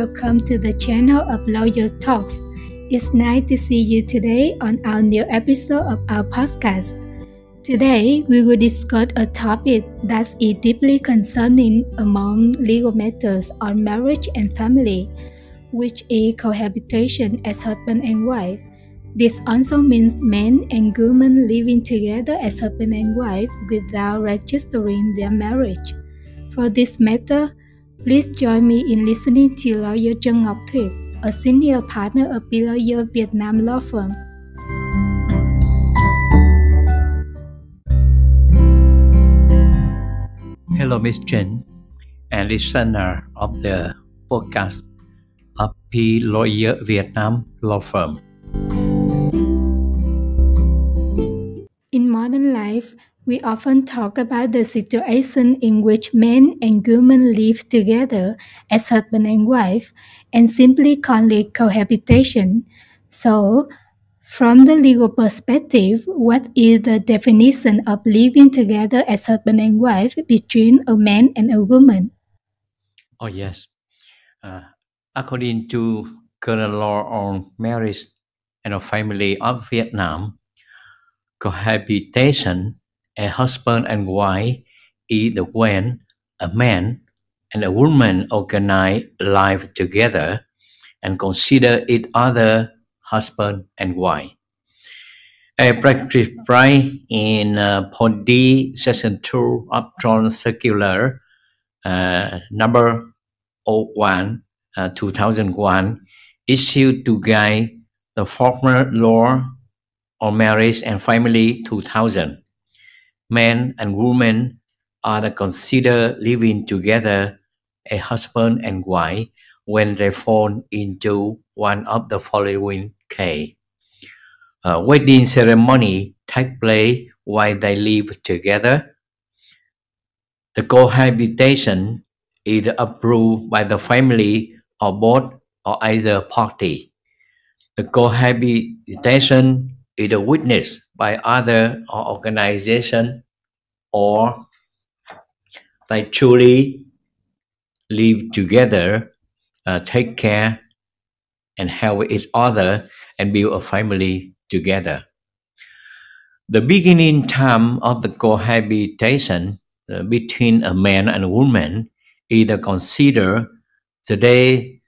welcome to the channel of Lawyer Talks. It's nice to see you today on our new episode of our podcast. Today, we will discuss a topic that is deeply concerning among legal matters on marriage and family, which is cohabitation as husband and wife. This also means men and women living together as husband and wife without registering their marriage. For this matter, Please join me in listening to lawyer Trân Ngọc Thuyết, a senior partner of Lawyer Vietnam Law Firm. Hello, Ms. Trinh, and listener of the podcast of BLawyers Vietnam Law Firm. In modern life, we often talk about the situation in which men and women live together as husband and wife and simply call it cohabitation. So, from the legal perspective, what is the definition of living together as husband and wife between a man and a woman? Oh, yes. Uh, according to current law on marriage and family of Vietnam, cohabitation a husband and wife is when a man and a woman organize life together and consider each other husband and wife. A practice right in uh, Point D, Section 2 of Trans Circular uh, number 01, uh, 2001, issued to guide the former law on marriage and family 2000 men and women are considered living together a husband and wife when they fall into one of the following case. A uh, wedding ceremony take place while they live together. The cohabitation is approved by the family or both or either party. The cohabitation is witnessed by other or organization or they truly live together, uh, take care and help each other and build a family together. The beginning time of the cohabitation uh, between a man and a woman is consider the day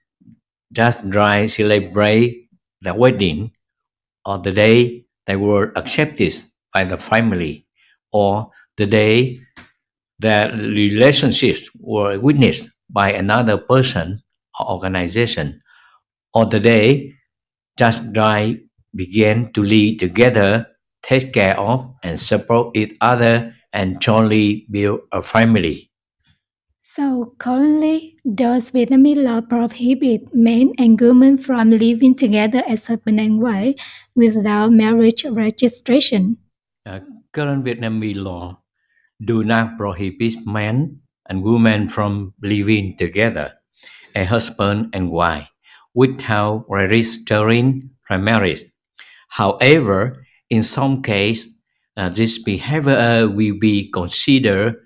just dry celebrate the wedding or the day they were accepted by the family or the day that relationships were witnessed by another person or organization, or the day just right began to live together, take care of, and support each other, and jointly build a family. So currently, does Vietnamese law prohibit men and women from living together as husband and wife without marriage registration? Uh, current Vietnamese law do not prohibit men and women from living together, a husband and wife, without registering marriage. However, in some cases, uh, this behavior will be considered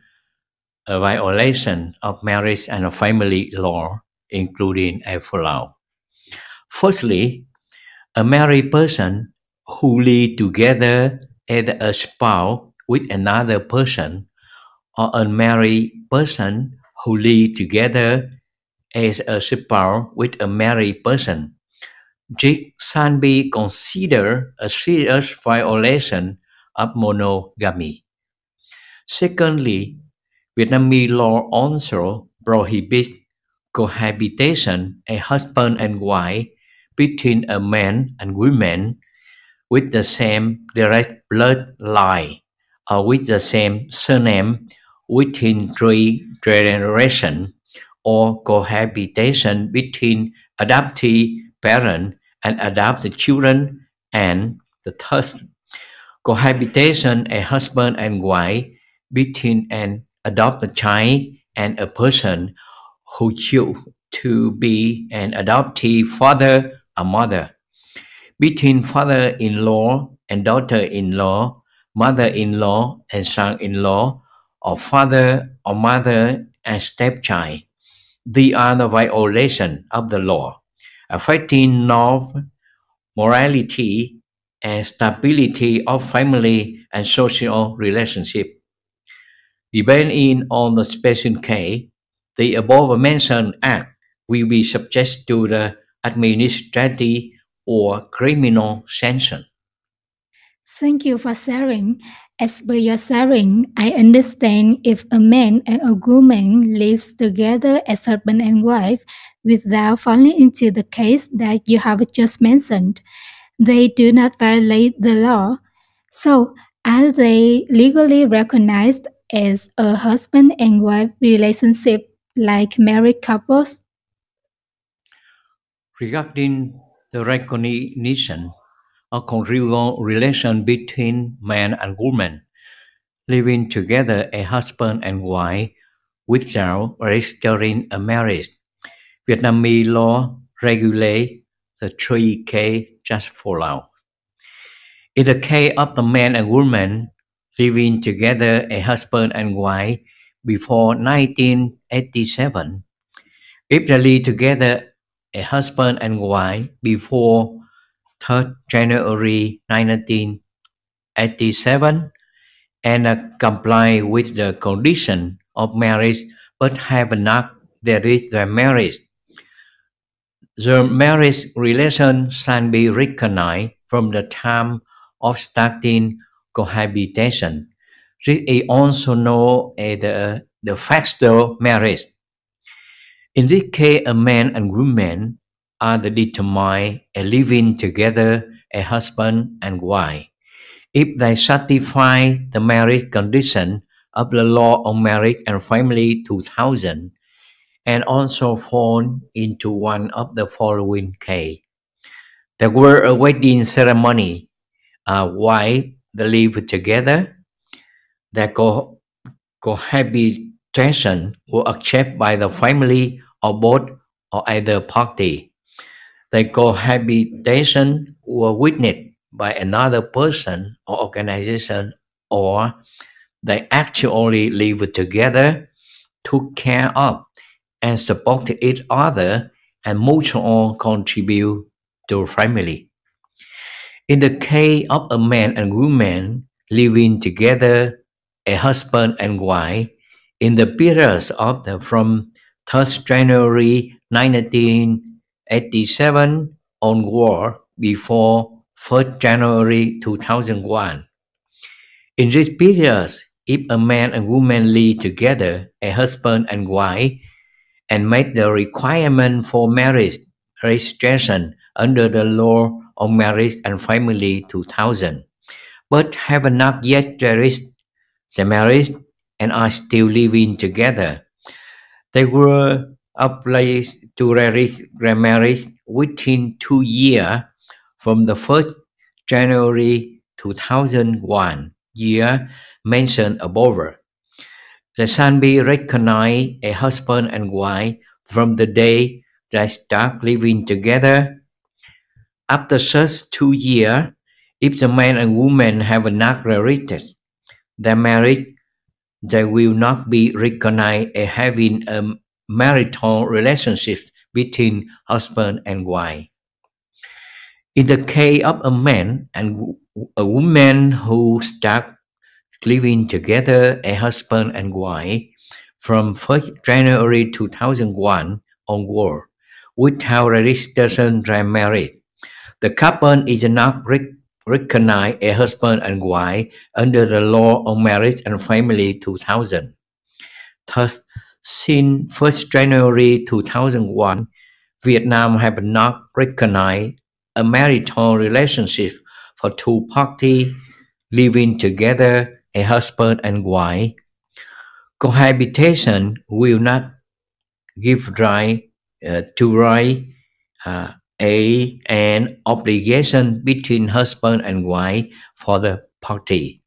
a violation of marriage and family law, including a follow. Firstly, a married person who live together as a spouse with another person or a married person who live together as a spouse with a married person. This can be considered a serious violation of monogamy. Secondly, Vietnamese law also prohibits cohabitation, a husband and wife, between a man and woman with the same direct bloodline or with the same surname within three generations or cohabitation between adoptive parent and adopted children and the third. Cohabitation a husband and wife between an adopted child and a person who choose to be an adoptive father or mother between father-in-law and daughter-in-law mother-in-law and son-in-law or father or mother and stepchild they are the violation of the law, affecting norm, morality, and stability of family and social relationship. Depending on the special case, the above-mentioned act will be subject to the administrative or criminal sanction. Thank you for sharing. As per your sharing, I understand if a man and a woman lives together as husband and wife without falling into the case that you have just mentioned, they do not violate the law. So, are they legally recognized as a husband and wife relationship like married couples? Regarding the recognition of conjugal relation between man and woman living together as husband and wife without registering a marriage, Vietnamese law regulate the three K just follow. In the case of the man and woman living together a husband and wife before 1987, if they live together a husband and wife before 3rd January 1987 and uh, comply with the condition of marriage but have not reached their marriage. The marriage relation shall be recognized from the time of starting cohabitation. This is also known as eh, the, de facto marriage. In this case, a man and woman are determined as living together as husband and wife. If they satisfy the marriage condition of the law on marriage and family 2000 and also fall into one of the following case. There were a wedding ceremony, a wife they live together, their co- cohabitation was accepted by the family of both or either party. The cohabitation was witnessed by another person or organization or they actually live together, took care of, and supported each other and mutually contribute to family. In the case of a man and woman living together, a husband and wife, in the periods of the from 1st January 1987 onward before 1st January 2001. In this period, if a man and woman live together, a husband and wife, and meet the requirement for marriage registration under the law on marriage and family 2000, but have not yet registered the marriage and are still living together. They were obliged to register marriage within two years from the 1st January 2001 year mentioned above. They shall be recognized a husband and wife from the day they start living together. After such two years, if the man and woman have not registered their marriage, they will not be recognized as having a marital relationship between husband and wife. In the case of a man and a woman who start living together as husband and wife from 1st January 2001 onward without registration marriage, the couple is not recognized as husband and wife under the law on marriage and family 2000. Thus, since 1st January 2001, Vietnam have not recognized a marital relationship for two parties living together, a husband and wife. Cohabitation will not give right uh, to right uh, a an obligation between husband and wife for the party.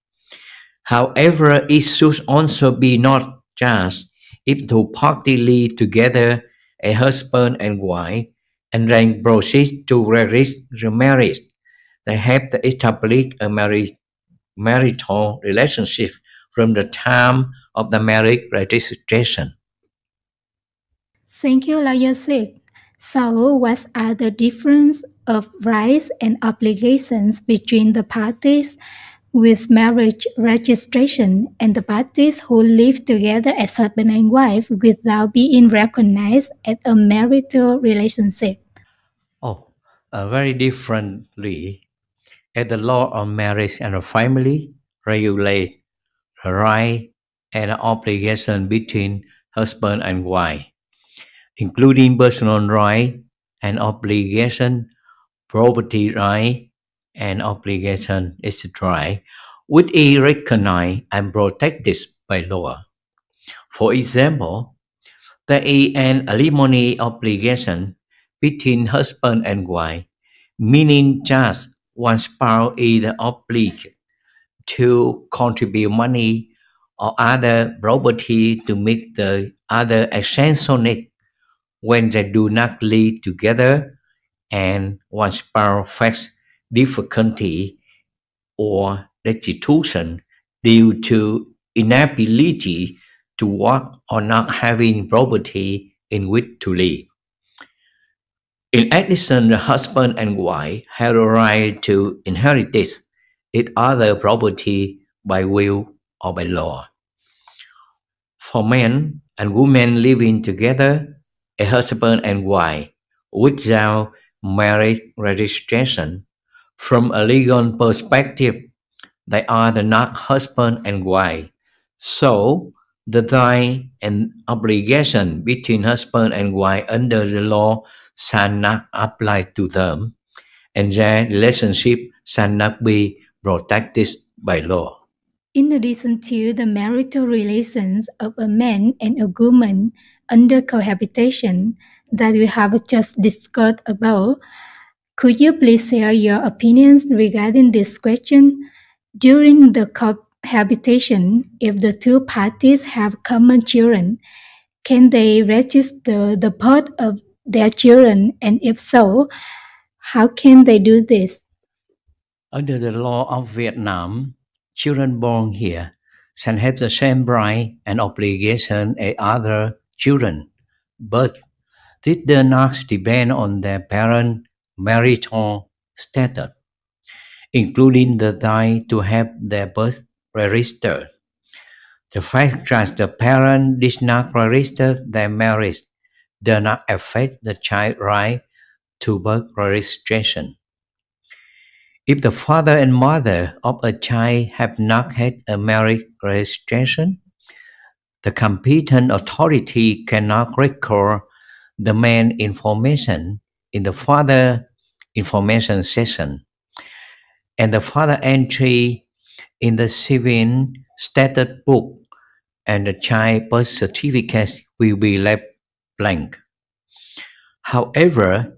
However, it should also be not just if two parties live together, a husband and wife, and then proceed to register marriage, they have to establish a marriage, marital relationship from the time of the marriage registration. Thank you, Lawyer Thuyết. So, what are the difference of rights and obligations between the parties with marriage registration and the parties who live together as husband and wife without being recognized as a marital relationship? Oh, uh, very differently. As the law of marriage and family regulate the right and obligation between husband and wife, including personal right and obligation, property right and obligation etc., which is recognized and protected by law. For example, there is an alimony obligation between husband and wife, meaning just one spouse is obliged to contribute money or other property to make the other essential needs when they do not live together and one spouse faces difficulty or destitution due to inability to work or not having property in which to live. In addition, the husband and wife have a right to inherit each other property by will or by law. For men and women living together, a husband and wife, without marriage registration, from a legal perspective, they are the not husband and wife. So, the right and obligation between husband and wife under the law shall not apply to them, and their relationship shall not be protected by law. In addition to the marital relations of a man and a woman under cohabitation that we have just discussed above, could you please share your opinions regarding this question? During the cohabitation, if the two parties have common children, can they register the birth of their children? And if so, how can they do this? Under the law of Vietnam, children born here shall have the same right and obligation as other children, but this does not depend on their parent marital status, including the right to have their birth registered. The fact that the parent did not register their marriage does not affect the child's right to birth registration. If the father and mother of a child have not had a marriage registration, the competent authority cannot record the man information in the father information section and the father entry in the civil status book and the child birth certificate will be left blank. However,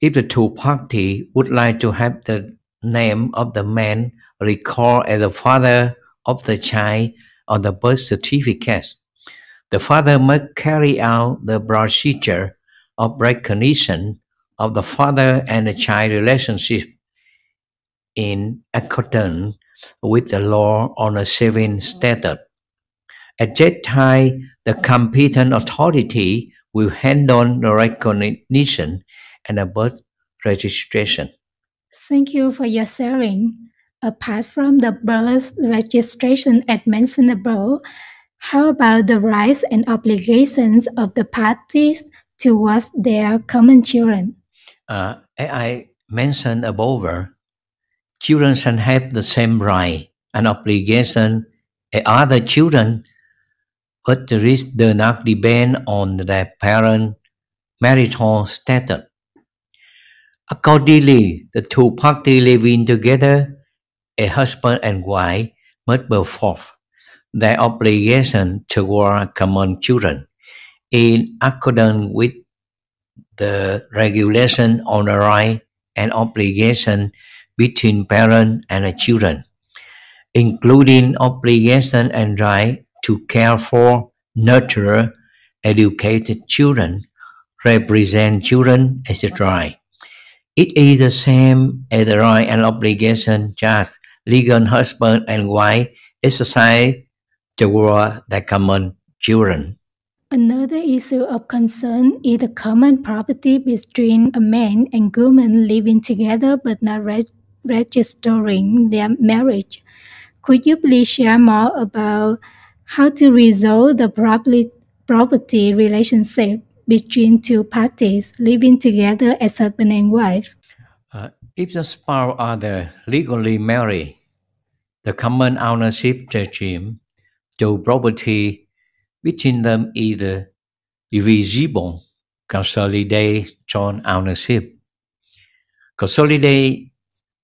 if the two parties would like to have the name of the man recalled as the father of the child on the birth certificate. The father must carry out the procedure of recognition of the father and the child relationship in accordance with the law on a civil status. At that time, the competent authority will handle the recognition and the birth registration. Thank you for your sharing. Apart from the birth registration as mentioned above, how about the rights and obligations of the parties towards their common children? Uh, as I mentioned above, children shall have the same right and obligation as other children, but the does not depend on their parent marital status. Accordingly, the two parties living together, a husband and wife, must perform their obligation toward common children in accordance with the regulation on the right and obligation between parent and children, including obligation and right to care for, nurture, educate children, represent children, etc. It is the same as the right and obligation just legal husband and wife exercise toward their common children. Another issue of concern is the common property between a man and woman living together but not re- registering their marriage. Could you please share more about how to resolve the property, property relationship between two parties living together as husband and wife? If the spouse are the legally married, the common ownership regime to property between them is the divisible consolidate joint ownership. Consolidate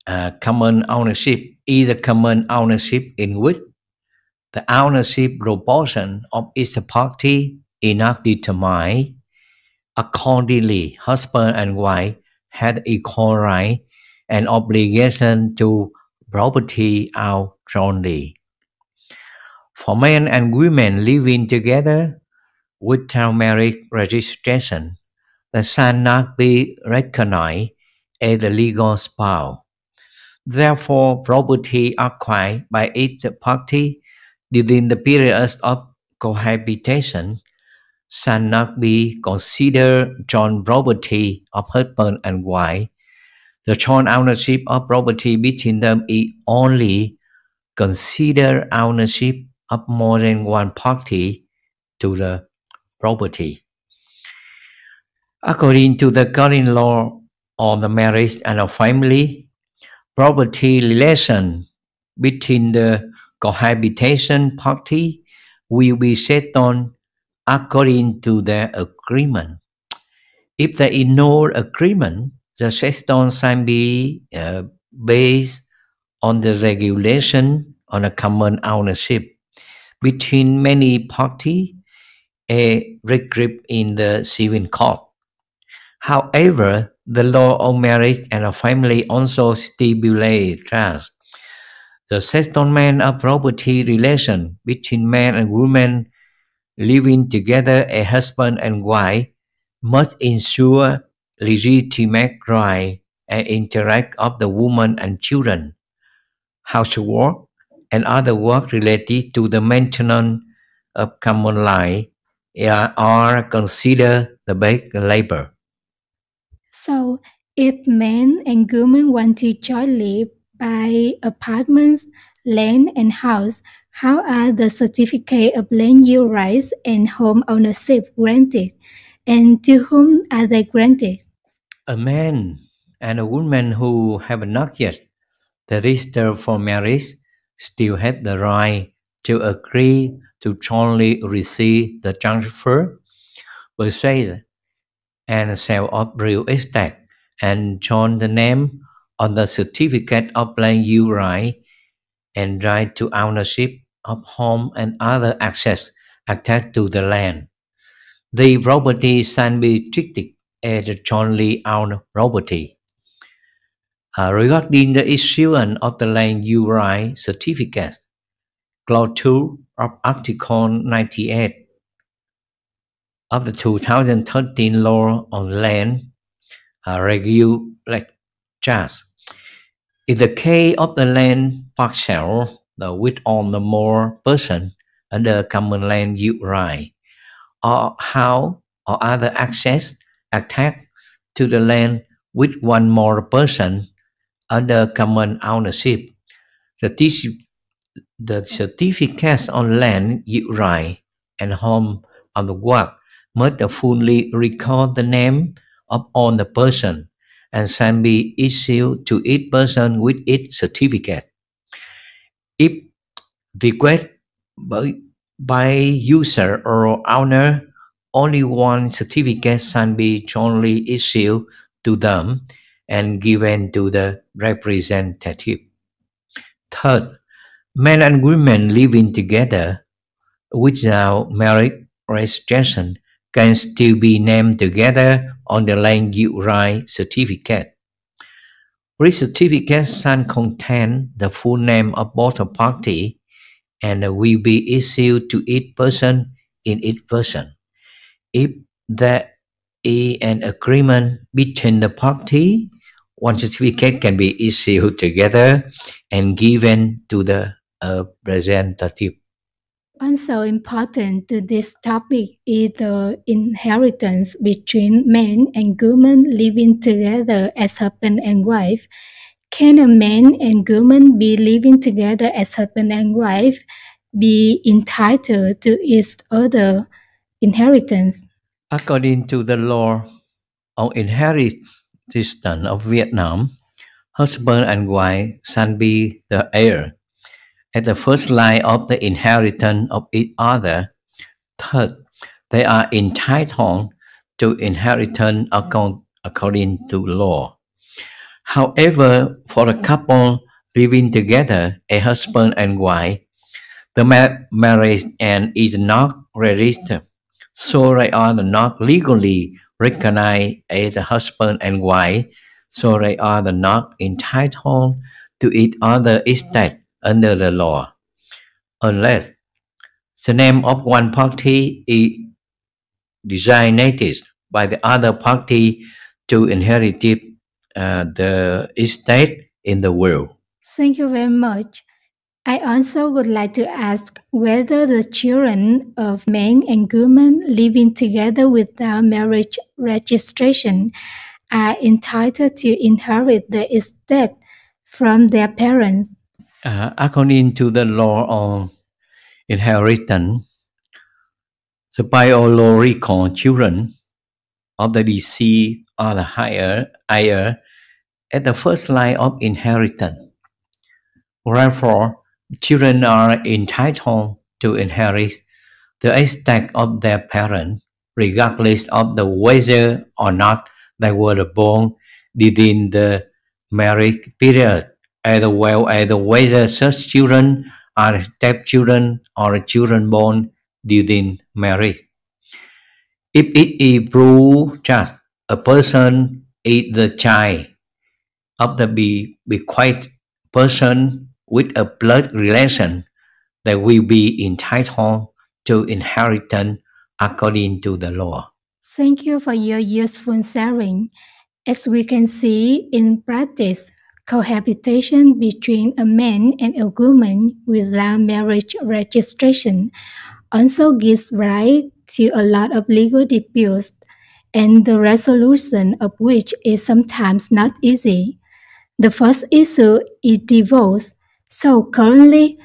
uh, common ownership is the common ownership in which the ownership proportion of each party is not determined. Accordingly, husband and wife had equal right and obligation to property out jointly. For men and women living together without marriage registration, the son not be recognized as the legal spouse. Therefore, property acquired by each party within the period of cohabitation shall not be considered joint property of husband and wife. The joint ownership of property between them is only considered ownership of more than one party to the property. According to the current law on the marriage and the family, property relation between the cohabitation party will be settled according to their agreement. If there is no agreement, the settlement shall be uh, based on the regulation on a common ownership between many parties, a receipt in the civil court. However, the law of marriage and a family also stipulates that the settlement of property relation between man and woman living together a husband and wife must ensure legitimate right and interact of the woman and children, housework, and other work related to the maintenance of common life are considered the best labor. So, if men and women want to jointly buy apartments, land, and house, how are the certificate of land use rights and home ownership granted, and to whom are they granted? A man and a woman who have not yet registered for marriage still have the right to agree to jointly receive the transfer, purchase, and sale of real estate and join the name on the certificate of land use right and right to ownership of home and other access attached to the land. The property shall be treated jointly owned property. Uh, regarding the issuance of the land right certificate, Clause 2 of Article 98 of the 2013 law on land uh, regulations. In the case of the land parcel the with on the more person under common land use right, or how or other access attached to the land with one more person under common ownership. The, the certificates on land use right and home of the work must fully record the name of all the person and shall be issued to each person with its certificate. If requested by, by user or owner, only one certificate shall be jointly issued to them and given to the representative. Third, men and women living together without marriage registration can still be named together on the land use right certificate. This certificate shall contain the full name of both parties and will be issued to each person in each person. If there is an agreement between the parties, one certificate mm-hmm. can be issued together and given to the representative. Also important to this topic is the inheritance between men and women living together as husband and wife. Can a man and woman be living together as husband and wife be entitled to each other inheritance? According to the law on inheritance of Vietnam, husband and wife shall be the heir at the first line of the inheritance of each other. Third, they are entitled to inheritance according to law. However, for a couple living together, a husband and wife, the marriage and is not registered, so they are not legally recognized as a husband and wife, so they are not entitled to each other estate under the law, unless the name of one party is designated by the other party to inherit uh, the estate in the will. Thank you very much. I also would like to ask whether the children of men and women living together without marriage registration are entitled to inherit the estate from their parents. Uh, according to the law of inheritance, the biological children of the deceased are the higher heir at the first line of inheritance. Therefore, children are entitled to inherit the estate of their parents, regardless of the whether or not they were born within the marriage period as well as whether such children are stepchildren or children born during marriage. If it is proved just a person is the child of the be bequeathed person with a blood relation, they will be entitled to inheritance according to the law. Thank you for your useful sharing. As we can see in practice, cohabitation between a man and a woman without marriage registration also gives rise to a lot of legal disputes and the resolution of which is sometimes not easy. The first issue is divorce. So currently,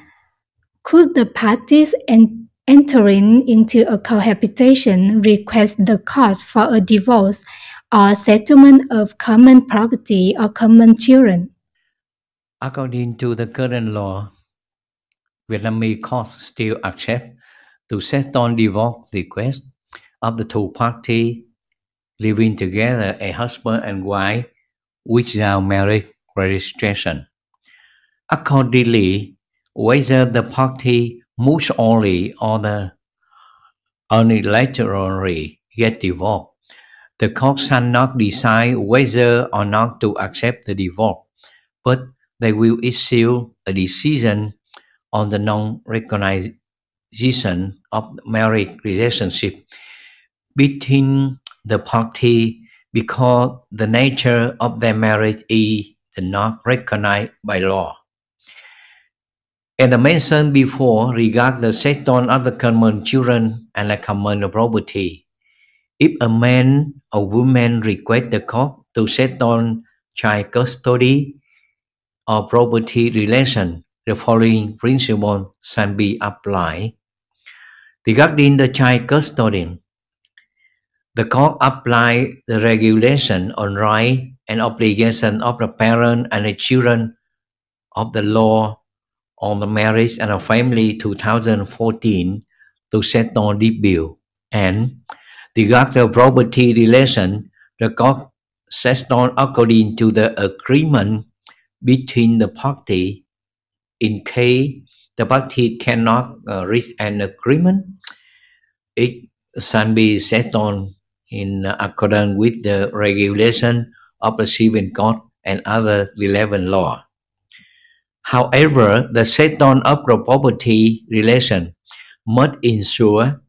could the parties en- entering into a cohabitation request the court for a divorce or settlement of common property or common children? According to the current law, Vietnamese courts still accept to settle divorce requests of the two parties living together, a husband and wife, without marriage registration. Accordingly, whether the party moves only or the unilaterally get divorced, the court shall not decide whether or not to accept the divorce, but they will issue a decision on the non-recognition of marriage relationship between the party because the nature of their marriage is not recognized by law. As I mentioned before, regard the settlement of the common children and the common property. If a man or woman request the court to settle child custody, or property relation, the following principle shall be applied. Regarding the child custodian, the court apply the regulation on right and obligation of the parent and the children of the law on the marriage and the family 2014 to settle this bill. And regard the property relation, the court settle according to the agreement between the party in case the party cannot uh, reach an agreement it shall be settled in accordance with the regulation of the civil code and other relevant law. However, the settlement of the property relation must ensure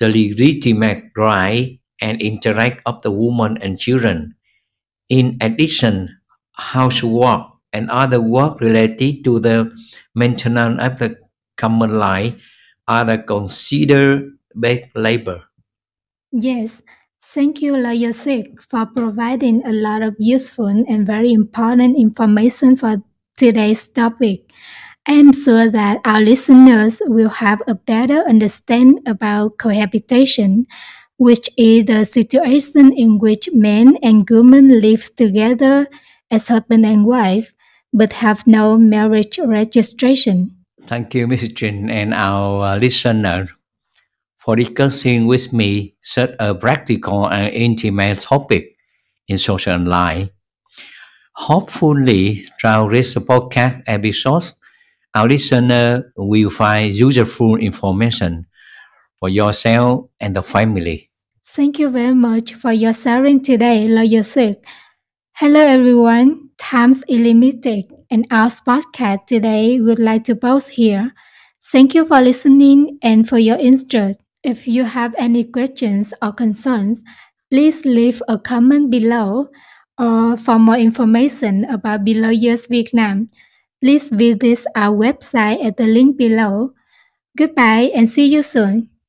the legitimate right and interact of the woman and children. In addition, housework and other work related to the maintenance of the common life are considered bad labor. Yes, thank you, Lawyer Thuyết, for providing a lot of useful and very important information for today's topic. I am sure that our listeners will have a better understanding about cohabitation, which is the situation in which men and women live together as husband and wife, but have no marriage registration. Thank you, Mrs. Trinh, and our uh, listener for discussing with me such a practical and intimate topic in social life. Hopefully, through this podcast episode, our listener will find useful information for yourself and the family. Thank you very much for your sharing today, Lawyer Thuyết. Hello, everyone. Time's is limited, and our podcast today would like to pause here. Thank you for listening and for your interest. If you have any questions or concerns, please leave a comment below. Or for more information about BLawyers Vietnam, please visit our website at the link below. Goodbye and see you soon.